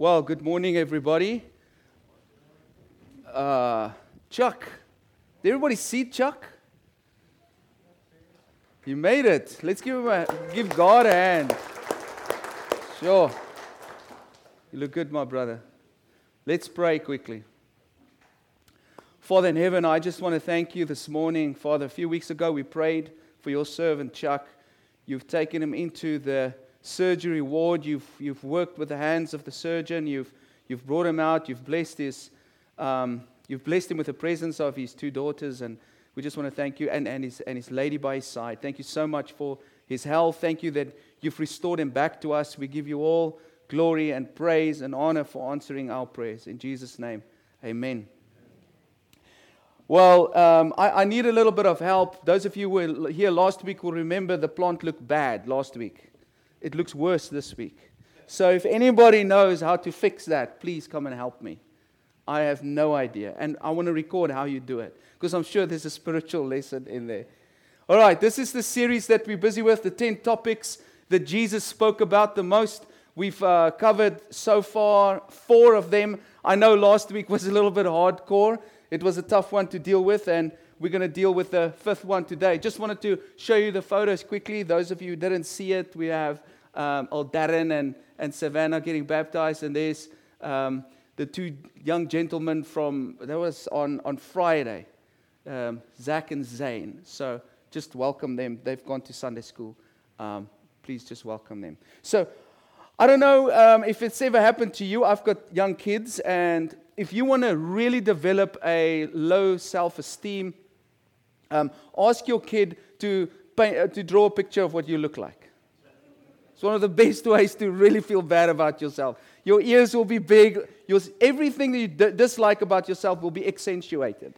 Well, good morning, everybody. Uh, Chuck, did everybody see Chuck? You made it. Let's give him a give God a hand. Sure. You look good, my brother. Let's pray quickly. Father in heaven, I just want to thank you this morning. Father, a few weeks ago we prayed for your servant Chuck. You've taken him into the surgery ward. You've, you've worked with the hands of the surgeon. You've, you've brought him out. You've blessed, his, um, you've blessed him with the presence of his two daughters. And we just want to thank you and, and, his, and his lady by his side. Thank you so much for his health. Thank you that you've restored him back to us. We give you all glory and praise and honor for answering our prayers. In Jesus' name, amen. Well, um, I, I, need a little bit of help. Those of you who were here last week will remember the plant looked bad last week. It looks worse this week. So if anybody knows how to fix that, please come and help me. I have no idea. And I want to record how you do it because I'm sure there's a spiritual lesson in there. All right, this is the series that we're busy with the 10 topics that Jesus spoke about the most. We've uh, covered so far four of them. I know last week was a little bit hardcore, it was a tough one to deal with, and we're going to deal with the fifth one today. Just wanted to show you the photos quickly. Those of you who didn't see it, we have um, old Darren and, and Savannah getting baptized, and there's um, the two young gentlemen from, that was on, on Friday, um, Zach and Zane. So just welcome them. They've gone to Sunday school. Um, please just welcome them. So I don't know um, if it's ever happened to you. I've got young kids, and if you want to really develop a low self esteem, um, ask your kid to, paint, uh, to draw a picture of what you look like. It's one of the best ways to really feel bad about yourself. Your ears will be big. Your, everything that you d- dislike about yourself will be accentuated.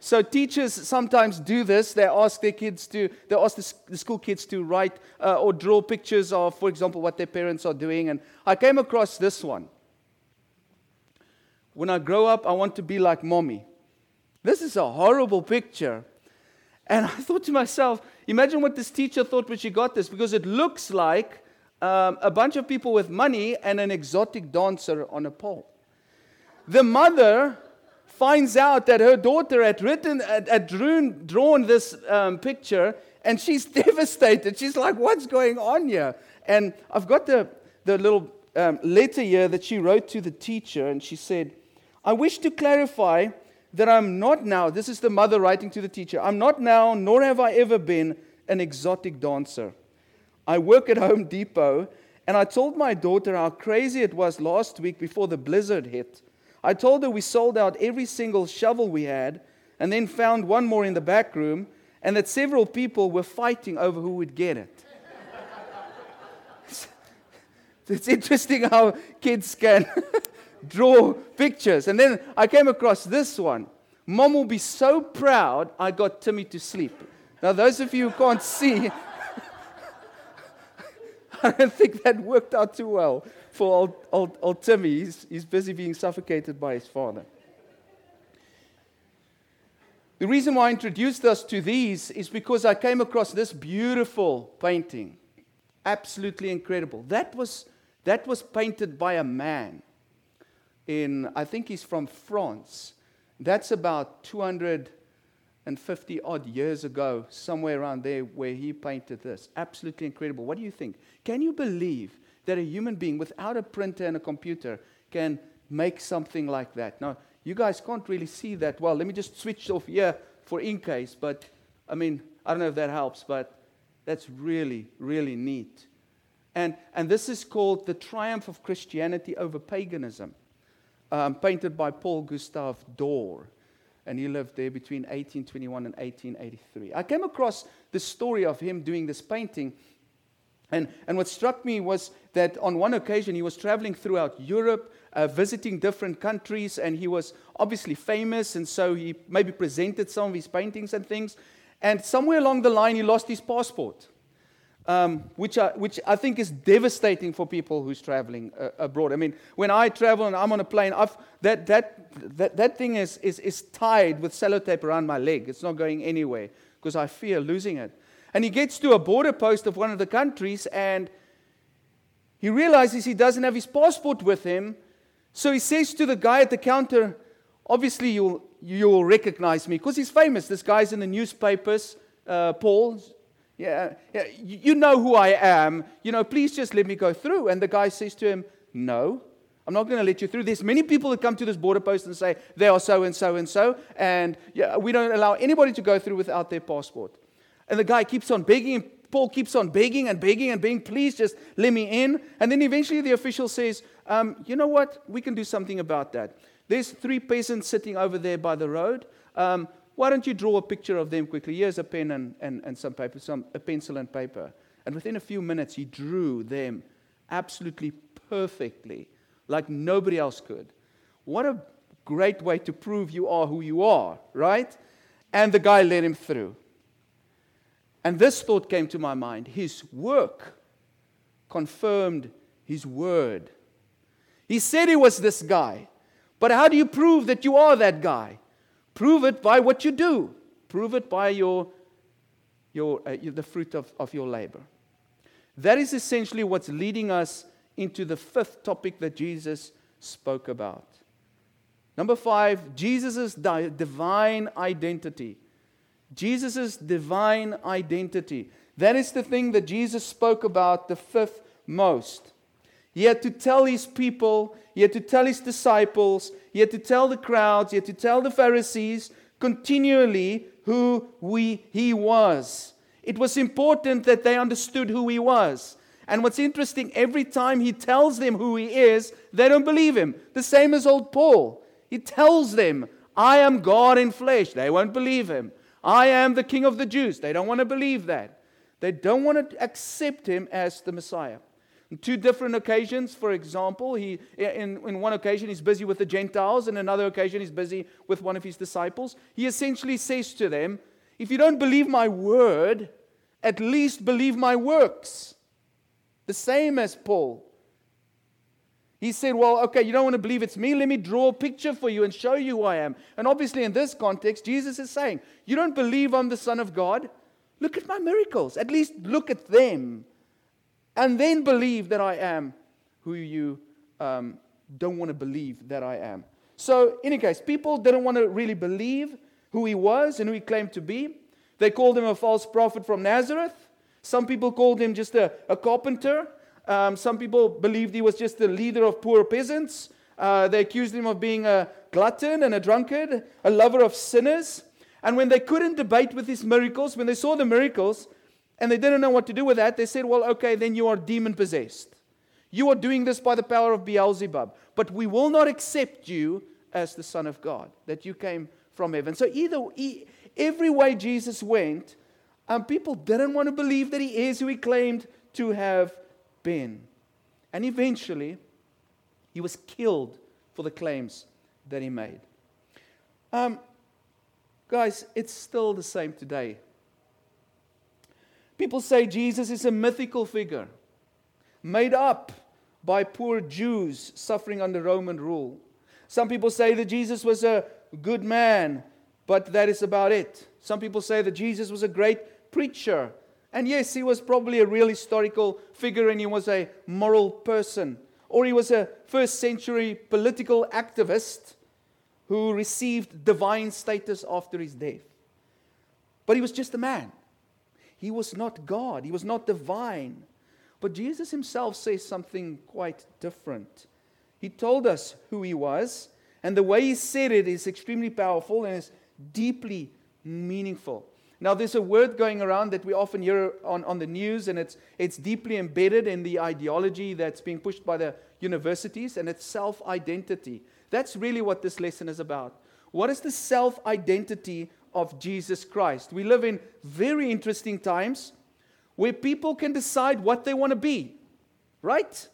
So teachers sometimes do this. They ask their kids to, they ask the, school kids to write uh, or draw pictures of, for example, what their parents are doing. And I came across this one. When I grow up, I want to be like mommy. This is a horrible picture. And I thought to myself, imagine what this teacher thought when she got this, because it looks like um, a bunch of people with money and an exotic dancer on a pole. The mother finds out that her daughter had written, had, had drawn, drawn this um, picture, and she's devastated. She's like, "What's going on here?" And I've got the the little um, letter here that she wrote to the teacher, and she said, "I wish to clarify." That I'm not now, this is the mother writing to the teacher, I'm not now, nor have I ever been, an exotic dancer. I work at Home Depot, and I told my daughter how crazy it was last week before the blizzard hit. I told her we sold out every single shovel we had, and then found one more in the back room, and that several people were fighting over who would get it. it's interesting how kids can draw pictures. And then I came across this one. Mom will be so proud I got Timmy to sleep. Now, those of you who can't see, I don't think that worked out too well for old, old, old Timmy. He's, he's busy being suffocated by his father. The reason why I introduced us to these is because I came across this beautiful painting. Absolutely incredible. That was, that was painted by a man in, I think he's from France. That's about 250 odd years ago, somewhere around there, where he painted this. Absolutely incredible. What do you think? Can you believe that a human being without a printer and a computer can make something like that? Now, you guys can't really see that well. Let me just switch off here for in case, but I mean, I don't know if that helps, but that's really, really neat. And, and this is called the triumph of Christianity over paganism um, painted by Paul Gustave Dore. And he lived there between 1821 and 1883. I came across the story of him doing this painting. And, and what struck me was that on one occasion he was traveling throughout Europe, uh, visiting different countries, and he was obviously famous, and so he maybe presented some of his paintings and things. And somewhere along the line, he lost his passport um, which, I, which I think is devastating for people who's traveling uh, abroad. I mean, when I travel and I'm on a plane, I've, that, that, that, that thing is, is, is tied with sellotape around my leg. It's not going anywhere because I fear losing it. And he gets to a border post of one of the countries and he realizes he doesn't have his passport with him. So he says to the guy at the counter, obviously you'll, you'll recognize me because he's famous. This guy's in the newspapers, uh, Paul. Yeah, yeah, you know who I am. You know, please just let me go through. And the guy says to him, No, I'm not going to let you through. There's many people that come to this border post and say they are so and so and so, and yeah, we don't allow anybody to go through without their passport. And the guy keeps on begging. and Paul keeps on begging and begging and begging, please just let me in. And then eventually the official says, um, you know what? We can do something about that. There's three peasants sitting over there by the road. Um, why don't you draw a picture of them quickly? Here's a pen and, and, and some paper, some, a pencil and paper. And within a few minutes, he drew them absolutely perfectly, like nobody else could. What a great way to prove you are who you are, right? And the guy let him through. And this thought came to my mind his work confirmed his word. He said he was this guy. But how do you prove that you are that guy? Prove it by what you do. Prove it by your, your, uh, the fruit of, of your labor. That is essentially what's leading us into the fifth topic that Jesus spoke about. Number five, Jesus' di- divine identity. Jesus' divine identity. That is the thing that Jesus spoke about the fifth most. He had to tell his people, he had to tell his disciples, he had to tell the crowds, he had to tell the Pharisees continually who we, he was. It was important that they understood who he was. And what's interesting, every time he tells them who he is, they don't believe him. The same as old Paul. He tells them, I am God in flesh. They won't believe him. I am the king of the Jews. They don't want to believe that. They don't want to accept him as the Messiah. Two different occasions, for example, he, in, in one occasion he's busy with the Gentiles, and another occasion he's busy with one of his disciples. He essentially says to them, If you don't believe my word, at least believe my works. The same as Paul. He said, Well, okay, you don't want to believe it's me. Let me draw a picture for you and show you who I am. And obviously, in this context, Jesus is saying, You don't believe I'm the Son of God? Look at my miracles. At least look at them and then believe that I am who you um, don't want to believe that I am. So, in any case, people didn't want to really believe who he was and who he claimed to be. They called him a false prophet from Nazareth. Some people called him just a, a carpenter. Um, some people believed he was just the leader of poor peasants. Uh, they accused him of being a glutton and a drunkard, a lover of sinners. And when they couldn't debate with his miracles, when they saw the miracles, and they didn't know what to do with that. They said, Well, okay, then you are demon possessed. You are doing this by the power of Beelzebub. But we will not accept you as the Son of God, that you came from heaven. So, either every way Jesus went, um, people didn't want to believe that he is who he claimed to have been. And eventually, he was killed for the claims that he made. Um, guys, it's still the same today. People say Jesus is a mythical figure made up by poor Jews suffering under Roman rule. Some people say that Jesus was a good man, but that is about it. Some people say that Jesus was a great preacher. And yes, he was probably a real historical figure and he was a moral person. Or he was a first century political activist who received divine status after his death. But he was just a man. He was not God, he was not divine. But Jesus himself says something quite different. He told us who he was, and the way he said it is extremely powerful and is deeply meaningful. Now, there's a word going around that we often hear on, on the news, and it's, it's deeply embedded in the ideology that's being pushed by the universities, and it's self identity. That's really what this lesson is about. What is the self identity of Jesus Christ. We live in very interesting times where people can decide what they want to be, right?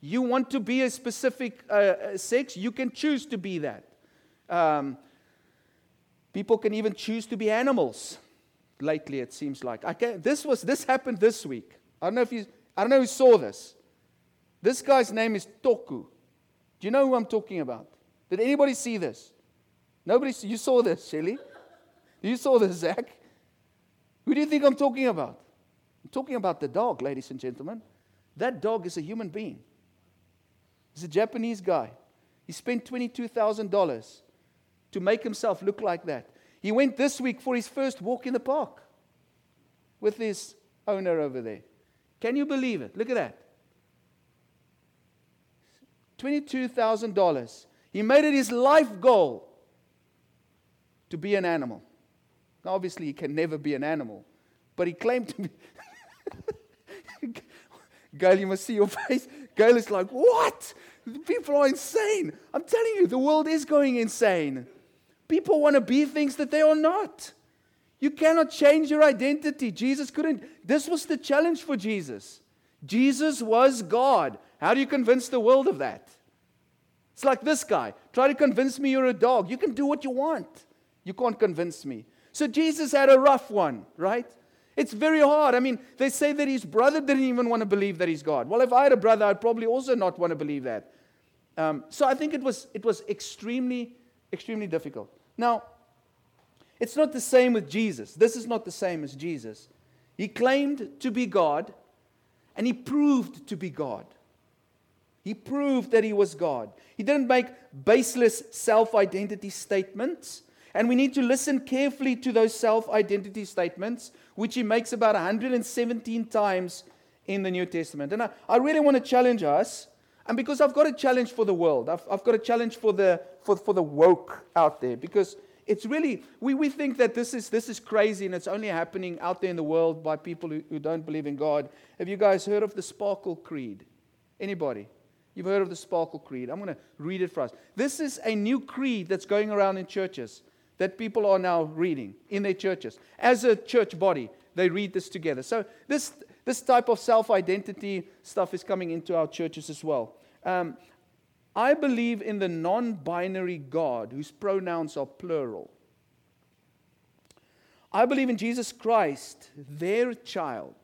You want to be a specific uh, uh, sex, you can choose to be that. Um, people can even choose to be animals. Lately, it seems like I can, this was this happened this week. I don't know if you I don't know who saw this. This guy's name is Toco. Do you know who I'm talking about? Did anybody see this? Nobody. You saw this, Shelly? You saw this, Zach? Who do you think I'm talking about? I'm talking about the dog, ladies and gentlemen. That dog is a human being. He's a Japanese guy. He spent $22,000 to make himself look like that. He went this week for his first walk in the park with his owner over there. Can you believe it? Look at that. $22,000. He made it his life goal to be an animal. Now, obviously, he can never be an animal, but he claimed to be. Gail, you must see your face. Gail is like, What? People are insane. I'm telling you, the world is going insane. People want to be things that they are not. You cannot change your identity. Jesus couldn't. This was the challenge for Jesus. Jesus was God. How do you convince the world of that? It's like this guy. Try to convince me you're a dog. You can do what you want. You can't convince me. So Jesus had a rough one, right? It's very hard. I mean, they say that his brother didn't even want to believe that he's God. Well, if I had a brother, I'd probably also not want to believe that. Um, so I think it was, it was extremely, extremely difficult. Now, it's not the same with Jesus. This is not the same as Jesus. He claimed to be God, and he proved to be God. He proved that he was God. He didn't make baseless self identity statements. And we need to listen carefully to those self identity statements, which he makes about 117 times in the New Testament. And I, I really want to challenge us, and because I've got a challenge for the world, I've, I've got a challenge for the, for, for the woke out there, because it's really, we, we think that this is, this is crazy and it's only happening out there in the world by people who, who don't believe in God. Have you guys heard of the Sparkle Creed? Anybody? You've heard of the Sparkle Creed. I'm going to read it for us. This is a new creed that's going around in churches that people are now reading in their churches. As a church body, they read this together. So, this, this type of self identity stuff is coming into our churches as well. Um, I believe in the non binary God whose pronouns are plural. I believe in Jesus Christ, their child,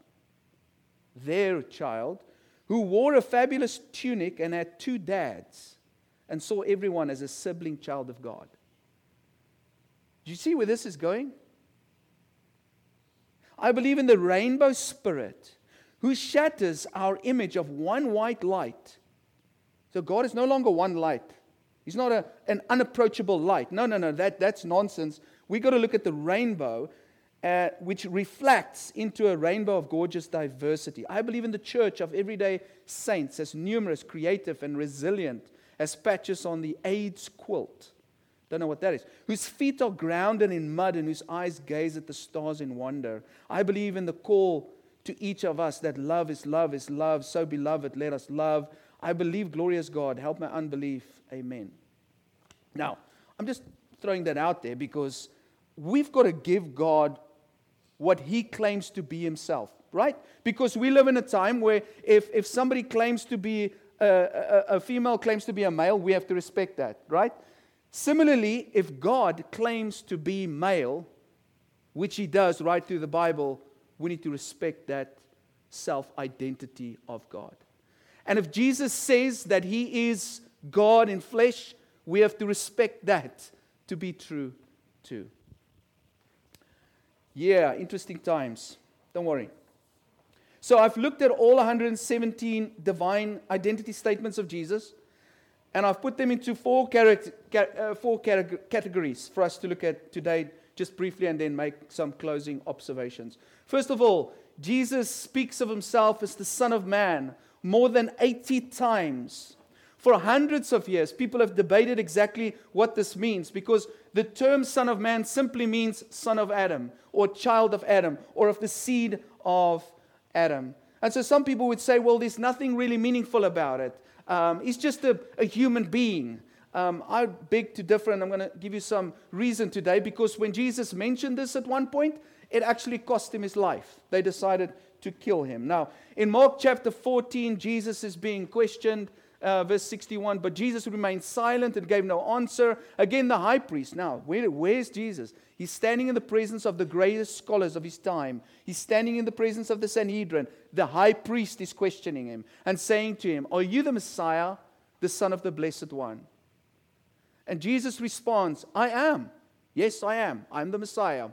their child, who wore a fabulous tunic and had two dads and saw everyone as a sibling child of God. Do you see where this is going? I believe in the rainbow spirit who shatters our image of one white light. So God is no longer one light. He's not a, an unapproachable light. No, no, no, that, that's nonsense. We've got to look at the rainbow uh, which reflects into a rainbow of gorgeous diversity. I believe in the church of everyday saints as numerous, creative, and resilient as patches on the AIDS quilt. Don't know what that is. Whose feet are grounded in mud and whose eyes gaze at the stars in wonder. I believe in the call to each of us that love is love is love. So, beloved, let us love. I believe, glorious God, help my unbelief. Amen. Now, I'm just throwing that out there because we've got to give God what he claims to be himself, right? Because we live in a time where if, if somebody claims to be uh, a, a, a female, claims to be a male, we have to respect that, right? Similarly, if God claims to be male, which he does right through the Bible, we need to respect that self identity of God. And if Jesus says that he is God in flesh, we have to respect that to be true too. Yeah, interesting times. Don't worry. So I've looked at all 117 divine identity statements of Jesus, and I've put them into four, character, uh, four categories for us to look at today, just briefly, and then make some closing observations. First of all, Jesus speaks of himself as the Son of Man more than 80 times. For hundreds of years, people have debated exactly what this means because the term Son of Man simply means son of Adam or child of Adam or of the seed of Adam. And so some people would say, well, there's nothing really meaningful about it. Um, he's just a, a human being. Um, I beg to differ, and I'm going to give you some reason today because when Jesus mentioned this at one point, it actually cost him his life. They decided to kill him. Now, in Mark chapter 14, Jesus is being questioned uh, verse 61. But Jesus remained silent and gave no answer. Again, the high priest. Now, where, where's Jesus? He's standing in the presence of the greatest scholars of his time. He's standing in the presence of the Sanhedrin. The high priest is questioning him and saying to him, Are you the Messiah, the Son of the Blessed One? And Jesus responds, I am. Yes, I am. I'm the Messiah.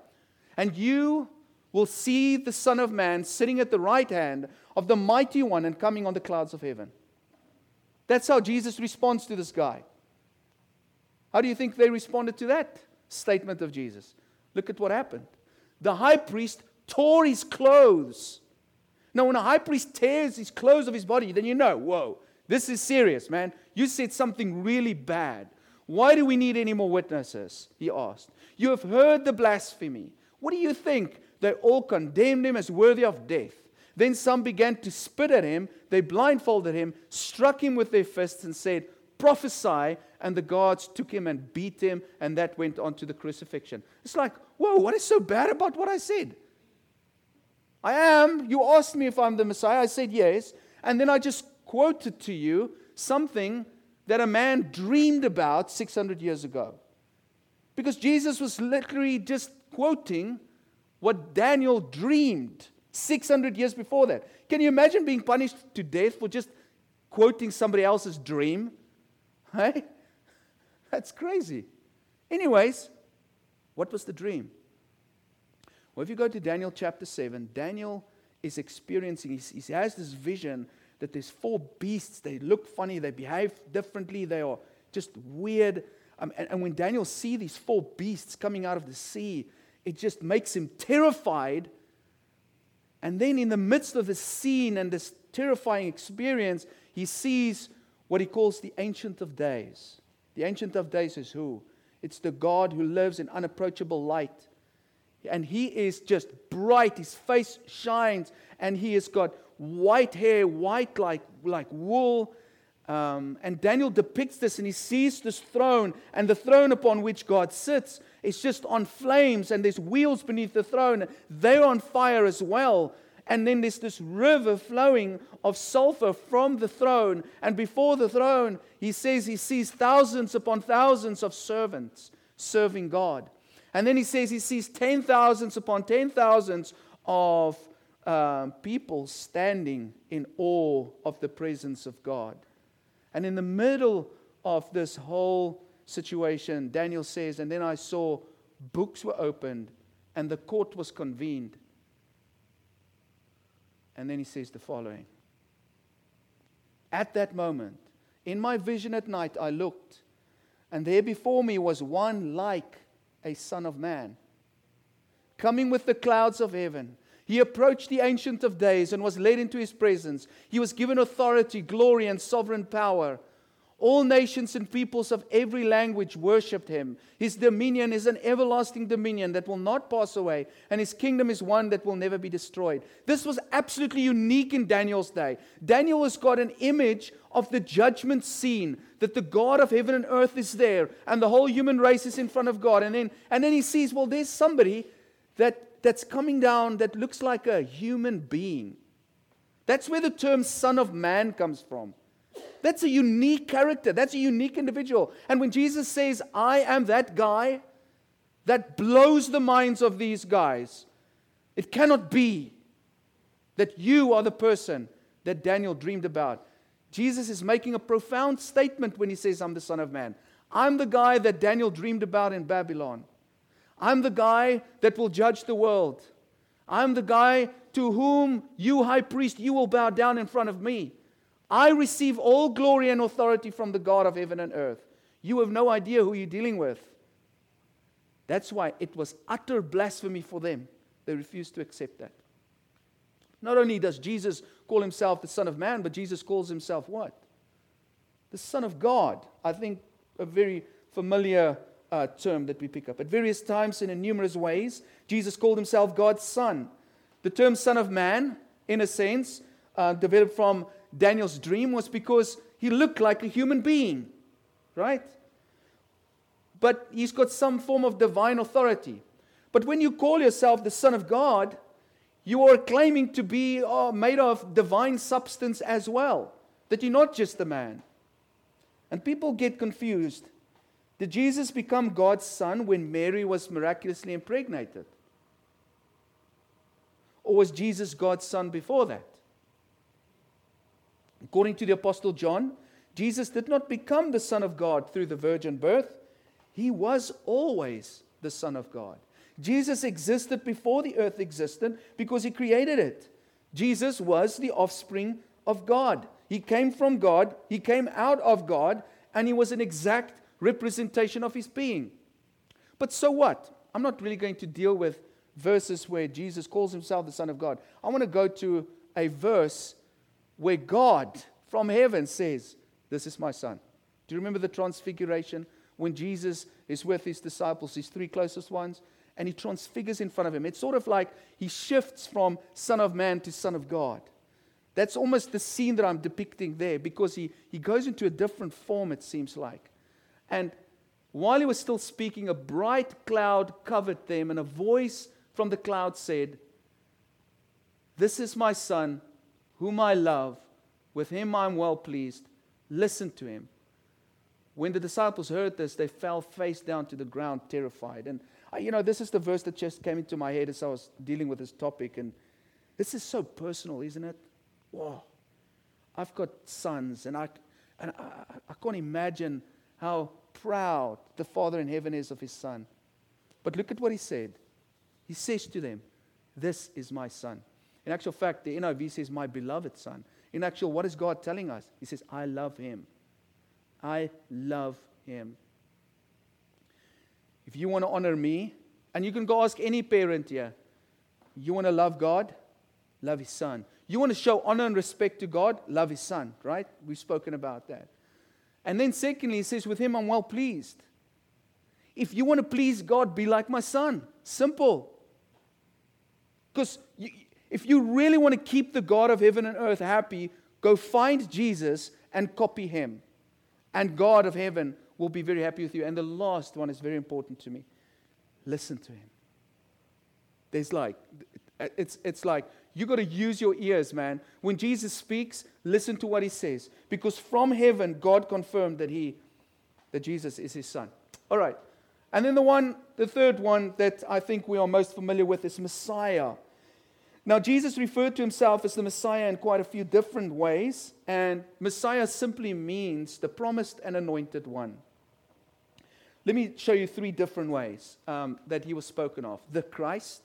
And you will see the Son of Man sitting at the right hand of the Mighty One and coming on the clouds of heaven. That's how Jesus responds to this guy. How do you think they responded to that statement of Jesus? Look at what happened. The high priest tore his clothes. Now, when a high priest tears his clothes of his body, then you know, whoa, this is serious, man. You said something really bad. Why do we need any more witnesses? He asked. You have heard the blasphemy. What do you think? They all condemned him as worthy of death. Then some began to spit at him. They blindfolded him, struck him with their fists, and said, Prophesy. And the guards took him and beat him, and that went on to the crucifixion. It's like, whoa, what is so bad about what I said? I am. You asked me if I'm the Messiah. I said yes. And then I just quoted to you something that a man dreamed about 600 years ago. Because Jesus was literally just quoting what Daniel dreamed 600 years before that. Can you imagine being punished to death for just quoting somebody else's dream? Hey? That's crazy. Anyways, what was the dream? Well, if you go to Daniel chapter 7, Daniel is experiencing, he has this vision that there's four beasts. They look funny, they behave differently, they are just weird. Um, and, and when Daniel sees these four beasts coming out of the sea, it just makes him terrified. And then, in the midst of this scene and this terrifying experience, he sees what he calls the Ancient of Days. The Ancient of Days is who? It's the God who lives in unapproachable light. And he is just bright, his face shines, and he has got white hair, white like, like wool. Um, and Daniel depicts this and he sees this throne, and the throne upon which God sits is just on flames, and there's wheels beneath the throne. They're on fire as well. And then there's this river flowing of sulfur from the throne. And before the throne, he says he sees thousands upon thousands of servants serving God. And then he says he sees ten thousands upon ten thousands of um, people standing in awe of the presence of God. And in the middle of this whole situation, Daniel says, And then I saw books were opened and the court was convened. And then he says the following At that moment, in my vision at night, I looked, and there before me was one like a son of man, coming with the clouds of heaven. He approached the Ancient of Days and was led into his presence. He was given authority, glory, and sovereign power. All nations and peoples of every language worshipped him. His dominion is an everlasting dominion that will not pass away, and his kingdom is one that will never be destroyed. This was absolutely unique in Daniel's day. Daniel has got an image of the judgment scene that the God of heaven and earth is there, and the whole human race is in front of God. And then, and then he sees, well, there's somebody that, that's coming down that looks like a human being. That's where the term Son of Man comes from. That's a unique character. That's a unique individual. And when Jesus says, I am that guy, that blows the minds of these guys. It cannot be that you are the person that Daniel dreamed about. Jesus is making a profound statement when he says, I'm the Son of Man. I'm the guy that Daniel dreamed about in Babylon. I'm the guy that will judge the world. I'm the guy to whom you, high priest, you will bow down in front of me. I receive all glory and authority from the God of heaven and earth. You have no idea who you're dealing with. That's why it was utter blasphemy for them. They refused to accept that. Not only does Jesus call himself the Son of Man, but Jesus calls himself what? The Son of God. I think a very familiar uh, term that we pick up. At various times and in numerous ways, Jesus called himself God's Son. The term Son of Man, in a sense, uh, developed from Daniel's dream was because he looked like a human being, right? But he's got some form of divine authority. But when you call yourself the Son of God, you are claiming to be uh, made of divine substance as well, that you're not just a man. And people get confused. Did Jesus become God's son when Mary was miraculously impregnated? Or was Jesus God's son before that? According to the Apostle John, Jesus did not become the Son of God through the virgin birth, he was always the Son of God. Jesus existed before the earth existed because he created it. Jesus was the offspring of God. He came from God, he came out of God, and he was an exact representation of his being. But so what? I'm not really going to deal with verses where Jesus calls himself the Son of God. I want to go to a verse where God from heaven says, This is my Son. Do you remember the transfiguration when Jesus is with his disciples, his three closest ones? And he transfigures in front of him. It's sort of like he shifts from Son of Man to Son of God. That's almost the scene that I'm depicting there because he, he goes into a different form, it seems like. And while he was still speaking, a bright cloud covered them, and a voice from the cloud said, This is my son, whom I love. With him I am well pleased. Listen to him. When the disciples heard this, they fell face down to the ground, terrified. And, uh, you know, this is the verse that just came into my head as I was dealing with this topic. And this is so personal, isn't it? Whoa. I've got sons, and I, and I, I can't imagine how proud the Father in heaven is of his son. But look at what he said. He says to them, This is my son. In actual fact, the NIV says, My beloved son. In actual, what is God telling us? He says, I love him. I love him. If you want to honor me, and you can go ask any parent here, you want to love God? Love his son. You want to show honor and respect to God? Love his son, right? We've spoken about that. And then, secondly, he says, With him I'm well pleased. If you want to please God, be like my son. Simple. Because if you really want to keep the God of heaven and earth happy, go find Jesus and copy him. And God of heaven will be very happy with you. And the last one is very important to me listen to him. There's like, it's, it's like you got to use your ears, man. When Jesus speaks, listen to what he says. Because from heaven, God confirmed that he, that Jesus is his son. All right. And then the one, the third one that I think we are most familiar with is Messiah. Now, Jesus referred to himself as the Messiah in quite a few different ways, and Messiah simply means the promised and anointed one. Let me show you three different ways um, that he was spoken of the Christ,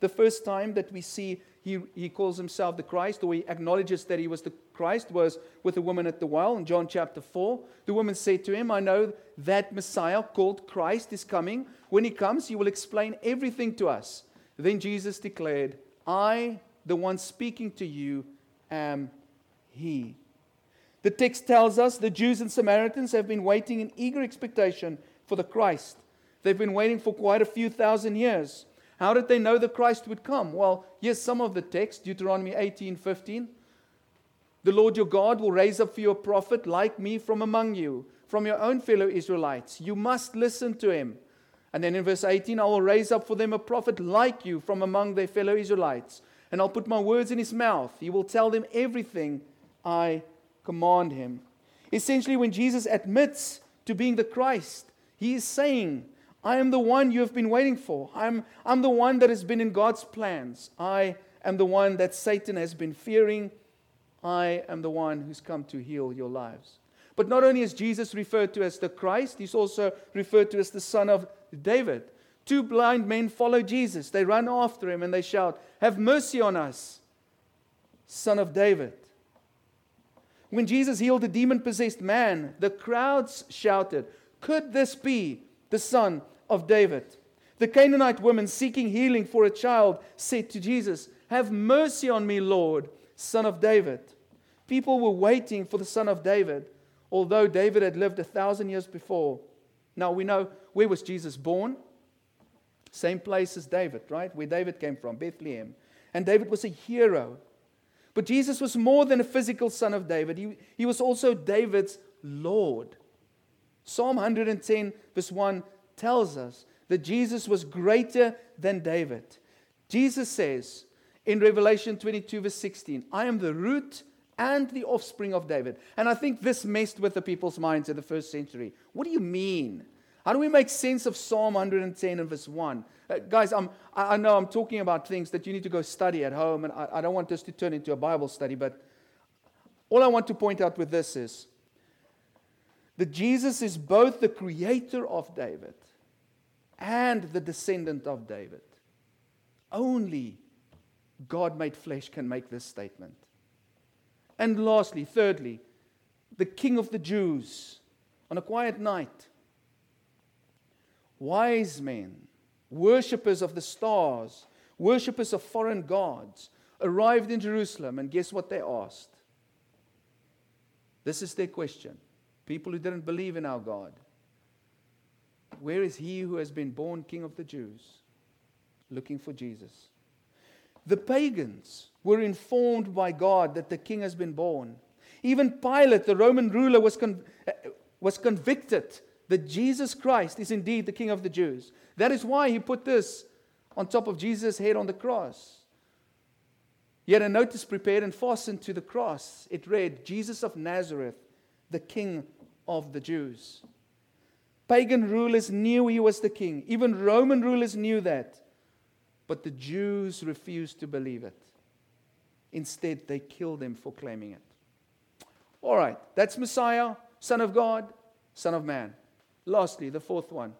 the first time that we see he, he calls himself the Christ, or he acknowledges that he was the Christ, was with the woman at the well in John chapter 4. The woman said to him, I know that Messiah called Christ is coming. When he comes, he will explain everything to us. Then Jesus declared, I, the one speaking to you, am he. The text tells us the Jews and Samaritans have been waiting in eager expectation for the Christ. They've been waiting for quite a few thousand years. How did they know the Christ would come? Well, yes, some of the text, Deuteronomy 18 15. The Lord your God will raise up for you a prophet like me from among you, from your own fellow Israelites. You must listen to him. And then in verse 18, I will raise up for them a prophet like you from among their fellow Israelites. And I'll put my words in his mouth. He will tell them everything I command him. Essentially, when Jesus admits to being the Christ, he is saying, I am the one you have been waiting for. I'm, I'm the one that has been in God's plans. I am the one that Satan has been fearing. I am the one who's come to heal your lives. But not only is Jesus referred to as the Christ, he's also referred to as the Son of David. Two blind men follow Jesus. They run after him and they shout, Have mercy on us, Son of David. When Jesus healed the demon possessed man, the crowds shouted, Could this be the son of David. The Canaanite woman seeking healing for a child said to Jesus, Have mercy on me, Lord, son of David. People were waiting for the son of David, although David had lived a thousand years before. Now we know where was Jesus born? Same place as David, right? Where David came from, Bethlehem. And David was a hero. But Jesus was more than a physical son of David, he, he was also David's Lord. Psalm 110, verse 1 tells us that Jesus was greater than David. Jesus says in Revelation 22, verse 16, I am the root and the offspring of David. And I think this messed with the people's minds in the first century. What do you mean? How do we make sense of Psalm 110 and verse 1? Uh, guys, I'm, I know I'm talking about things that you need to go study at home, and I, I don't want this to turn into a Bible study, but all I want to point out with this is that Jesus is both the creator of David and the descendant of David. Only God made flesh can make this statement. And lastly, thirdly, the king of the Jews on a quiet night wise men, worshippers of the stars, worshippers of foreign gods, arrived in Jerusalem, and guess what they asked? This is their question. People who didn't believe in our God. Where is he who has been born King of the Jews? Looking for Jesus. The pagans were informed by God that the king has been born. Even Pilate, the Roman ruler, was, con- uh, was convicted that Jesus Christ is indeed the king of the Jews. That is why he put this on top of Jesus' head on the cross. He had a notice prepared and fastened to the cross. It read, Jesus of Nazareth, the king of the Jews. Pagan rulers knew he was the king. Even Roman rulers knew that. But the Jews refused to believe it. Instead, they killed him for claiming it. All right, that's Messiah, Son of God, Son of Man. Lastly, the fourth one.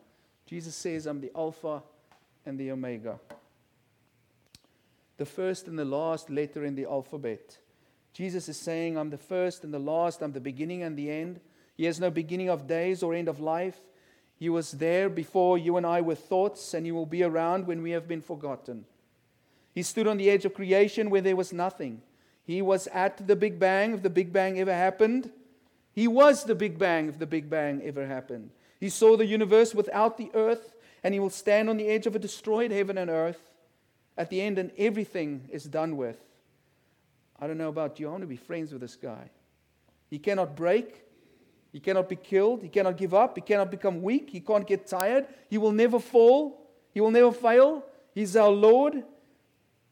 Jesus says, I'm the Alpha and the Omega. The first and the last letter in the alphabet. Jesus is saying, I'm the first and the last, I'm the beginning and the end. He has no beginning of days or end of life. He was there before you and I were thoughts, and He will be around when we have been forgotten. He stood on the edge of creation where there was nothing. He was at the Big Bang, if the Big Bang ever happened. He was the Big Bang, if the Big Bang ever happened. He saw the universe without the earth, and He will stand on the edge of a destroyed heaven and earth at the end, and everything is done with. I don't know about you, I want to be friends with this guy. He cannot break, he cannot be killed. He cannot give up. He cannot become weak. He can't get tired. He will never fall. He will never fail. He's our Lord. And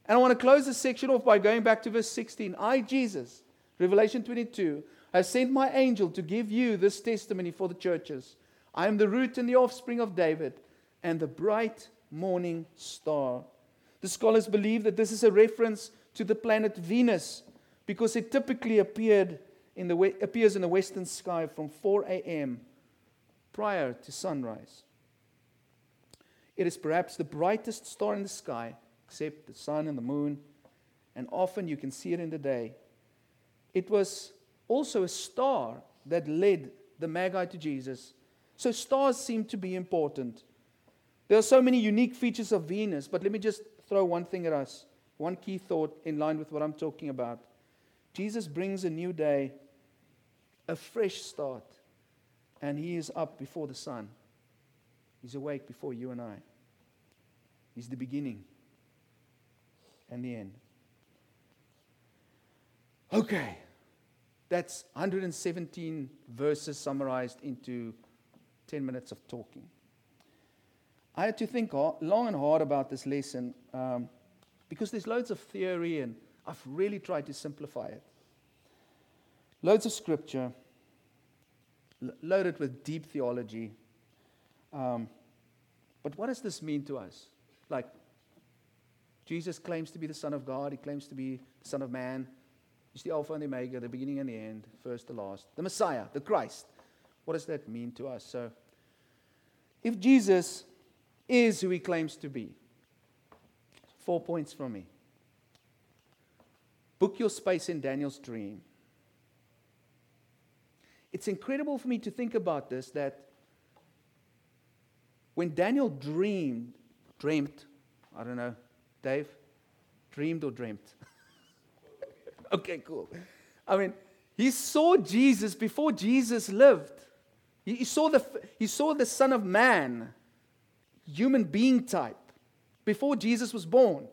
I want to close this section off by going back to verse 16. I, Jesus, Revelation 22, have sent my angel to give you this testimony for the churches. I am the root and the offspring of David and the bright morning star. The scholars believe that this is a reference to the planet Venus because it typically appeared in the, appears in the western sky from 4 a.m. prior to sunrise. It is perhaps the brightest star in the sky, except the sun and the moon, and often you can see it in the day. It was also a star that led the Magi to Jesus. So stars seem to be important. There are so many unique features of Venus, but let me just throw one thing at us, one key thought in line with what I'm talking about. Jesus brings a new day a fresh start. And he is up before the sun. He's awake before you and I. He's the beginning and the end. Okay, that's 117 verses summarized into 10 minutes of talking. I had to think long and hard about this lesson um, because there's loads of theory, and I've really tried to simplify it. Loads of scripture, loaded with deep theology. Um, but what does this mean to us? Like, Jesus claims to be the Son of God, he claims to be the Son of Man. He's the Alpha and the Omega, the beginning and the end, first, the last, the Messiah, the Christ. What does that mean to us? So, if Jesus is who he claims to be, four points from me. Book your space in Daniel's dream. It's incredible for me to think about this that when Daniel dreamed, dreamt, I don't know, Dave, dreamed or dreamt? okay, cool. I mean, he saw Jesus before Jesus lived. He, saw the, he saw the Son of Man, human being type, before Jesus was born.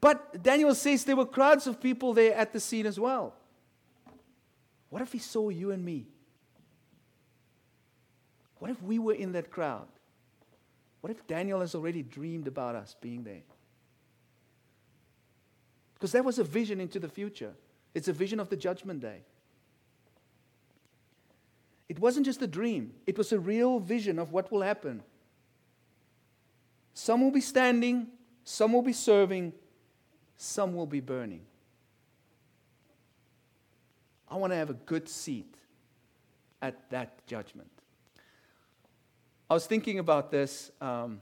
But Daniel says there were crowds of people there at the scene as well. What if he saw you and me? What if we were in that crowd? What if Daniel has already dreamed about us being there? Because that was a vision into the future. It's a vision of the judgment day. It wasn't just a dream, it was a real vision of what will happen. Some will be standing, some will be serving, some will be burning. I want to have a good seat at that judgment. I was thinking about this. Um,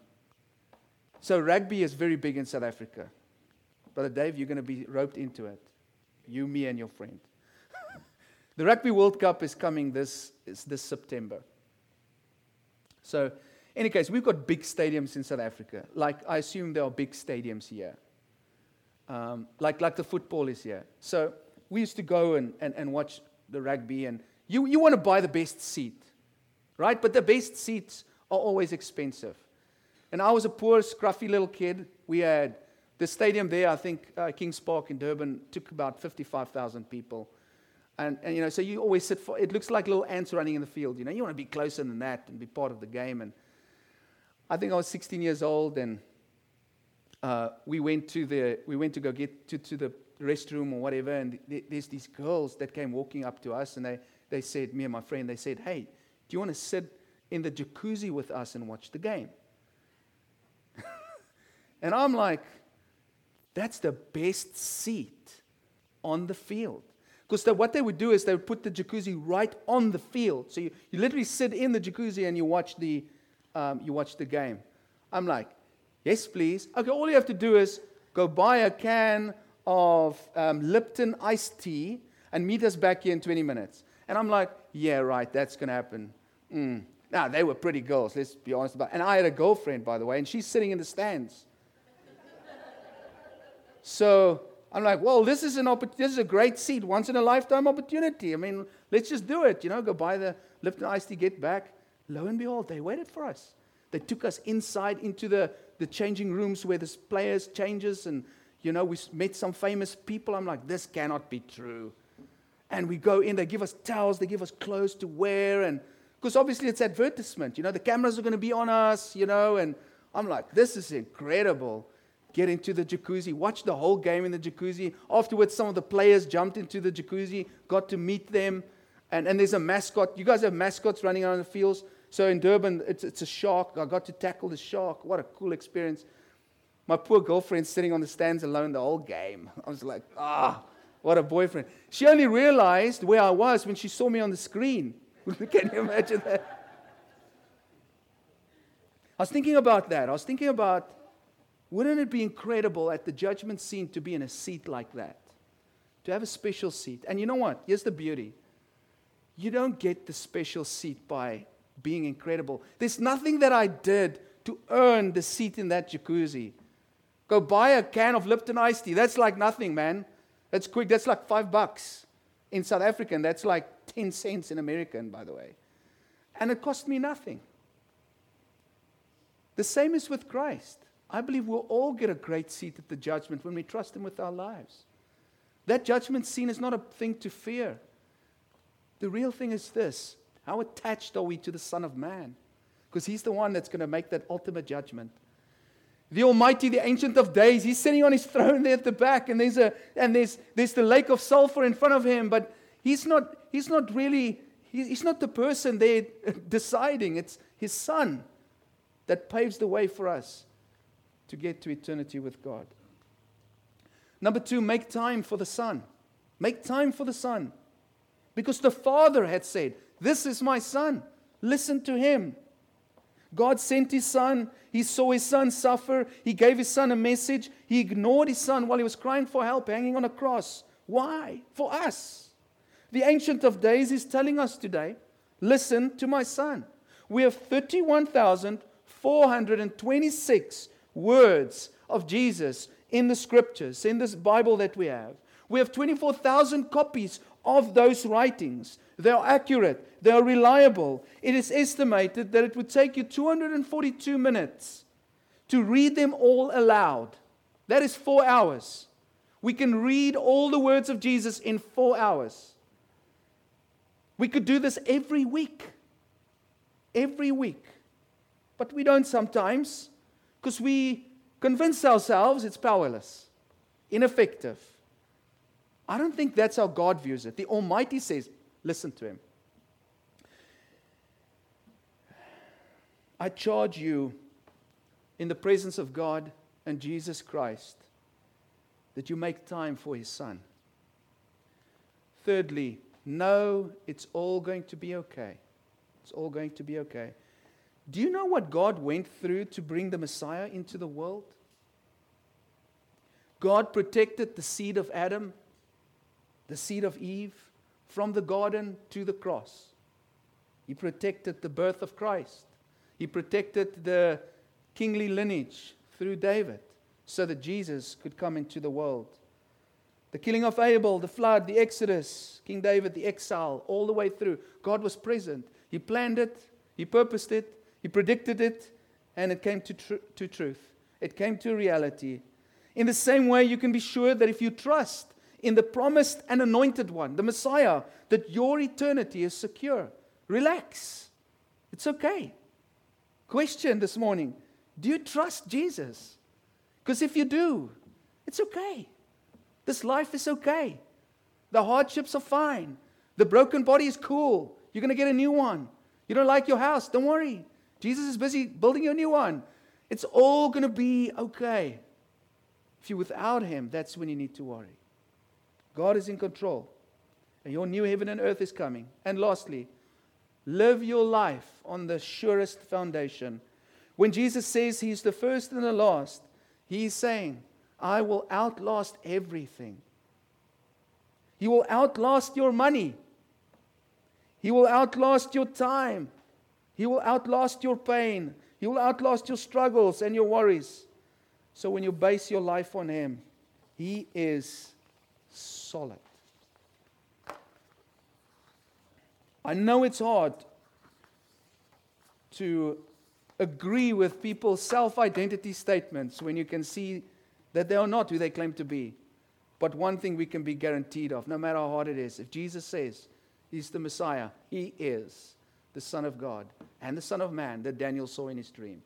so, rugby is very big in South Africa. Brother Dave, you're going to be roped into it. You, me, and your friend. the Rugby World Cup is coming this, this September. So, in any case, we've got big stadiums in South Africa. Like, I assume there are big stadiums here. Um, like, like the football is here. So we used to go and, and, and watch the rugby, and you, you want to buy the best seat, right? But the best seats are always expensive. And I was a poor, scruffy little kid. We had the stadium there, I think uh, Kings Park in Durban, took about 55,000 people. And, and, you know, so you always sit for, it looks like little ants running in the field. You know, you want to be closer than that and be part of the game. And I think I was 16 years old, and uh, we went to the, we went to go get to, to the restroom or whatever, and th- there's these girls that came walking up to us, and they, they said, me and my friend, they said, hey, do you want to sit in the jacuzzi with us and watch the game? and I'm like, that's the best seat on the field. Because what they would do is they would put the jacuzzi right on the field. So you, you literally sit in the jacuzzi and you watch, the, um, you watch the game. I'm like, yes, please. Okay, all you have to do is go buy a can of um, Lipton iced tea and meet us back here in 20 minutes. And I'm like, yeah, right, that's going to happen. Mm. Now, they were pretty girls, let's be honest about it. And I had a girlfriend, by the way, and she's sitting in the stands. so I'm like, well, this is an opp- this is a great seat, once in a lifetime opportunity. I mean, let's just do it. You know, go buy the Lipton iced tea, get back. Lo and behold, they waited for us. They took us inside into the, the changing rooms where the players changes, and you know, we met some famous people. I'm like, this cannot be true. And we go in, they give us towels, they give us clothes to wear, and because obviously it's advertisement. You know, the cameras are going to be on us. You know, and I'm like, this is incredible get into the jacuzzi, watch the whole game in the jacuzzi. Afterwards, some of the players jumped into the jacuzzi, got to meet them. And, and there's a mascot. You guys have mascots running around the fields. So in Durban, it's, it's a shark. I got to tackle the shark. What a cool experience. My poor girlfriend sitting on the stands alone the whole game. I was like, ah, what a boyfriend. She only realized where I was when she saw me on the screen. Can you imagine that? I was thinking about that. I was thinking about wouldn't it be incredible at the judgment scene to be in a seat like that? To have a special seat. And you know what? Here's the beauty you don't get the special seat by being incredible. There's nothing that I did to earn the seat in that jacuzzi. Go buy a can of Lipton iced tea. That's like nothing, man. That's quick. That's like five bucks in South African. That's like 10 cents in American, by the way. And it cost me nothing. The same is with Christ. I believe we'll all get a great seat at the judgment when we trust Him with our lives. That judgment scene is not a thing to fear. The real thing is this how attached are we to the Son of Man? Because He's the one that's going to make that ultimate judgment. The Almighty, the Ancient of Days, He's sitting on His throne there at the back, and there's, a, and there's, there's the lake of sulfur in front of Him, but He's not, he's not really, he's not the person there deciding. It's His Son that paves the way for us to get to eternity with God. Number two, make time for the Son. Make time for the Son. Because the Father had said, This is my Son. Listen to him. God sent his Son. He saw his Son suffer. He gave his Son a message. He ignored his Son while he was crying for help, hanging on a cross. Why? For us. The Ancient of Days is telling us today listen to my Son. We have 31,426 words of Jesus in the scriptures, in this Bible that we have. We have 24,000 copies of those writings. They are accurate, they are reliable. It is estimated that it would take you 242 minutes to read them all aloud. That is four hours. We can read all the words of Jesus in four hours. We could do this every week. Every week. But we don't sometimes because we convince ourselves it's powerless, ineffective. I don't think that's how God views it. The Almighty says, listen to Him. I charge you in the presence of God and Jesus Christ that you make time for His Son. Thirdly, know it's all going to be okay. It's all going to be okay. Do you know what God went through to bring the Messiah into the world? God protected the seed of Adam, the seed of Eve, from the garden to the cross. He protected the birth of Christ. He protected the kingly lineage through David so that Jesus could come into the world. The killing of Abel, the flood, the Exodus, King David, the exile, all the way through. God was present. He planned it, He purposed it, He predicted it, and it came to, tr- to truth. It came to reality. In the same way, you can be sure that if you trust in the promised and anointed one, the Messiah, that your eternity is secure. Relax. It's okay. Question this morning Do you trust Jesus? Because if you do, it's okay. This life is okay. The hardships are fine. The broken body is cool. You're going to get a new one. You don't like your house, don't worry. Jesus is busy building you a new one. It's all going to be okay. If you're without Him, that's when you need to worry. God is in control. And your new heaven and earth is coming. And lastly, live your life on the surest foundation. When Jesus says He's the first and the last, He's saying, I will outlast everything. He will outlast your money. He will outlast your time. He will outlast your pain. He will outlast your struggles and your worries. So when you base your life on Him, He is solid. I know it's hard to agree with people's self identity statements when you can see that they are not who they claim to be. But one thing we can be guaranteed of, no matter how hard it is, if Jesus says he's the Messiah, he is the Son of God and the Son of Man that Daniel saw in his dream.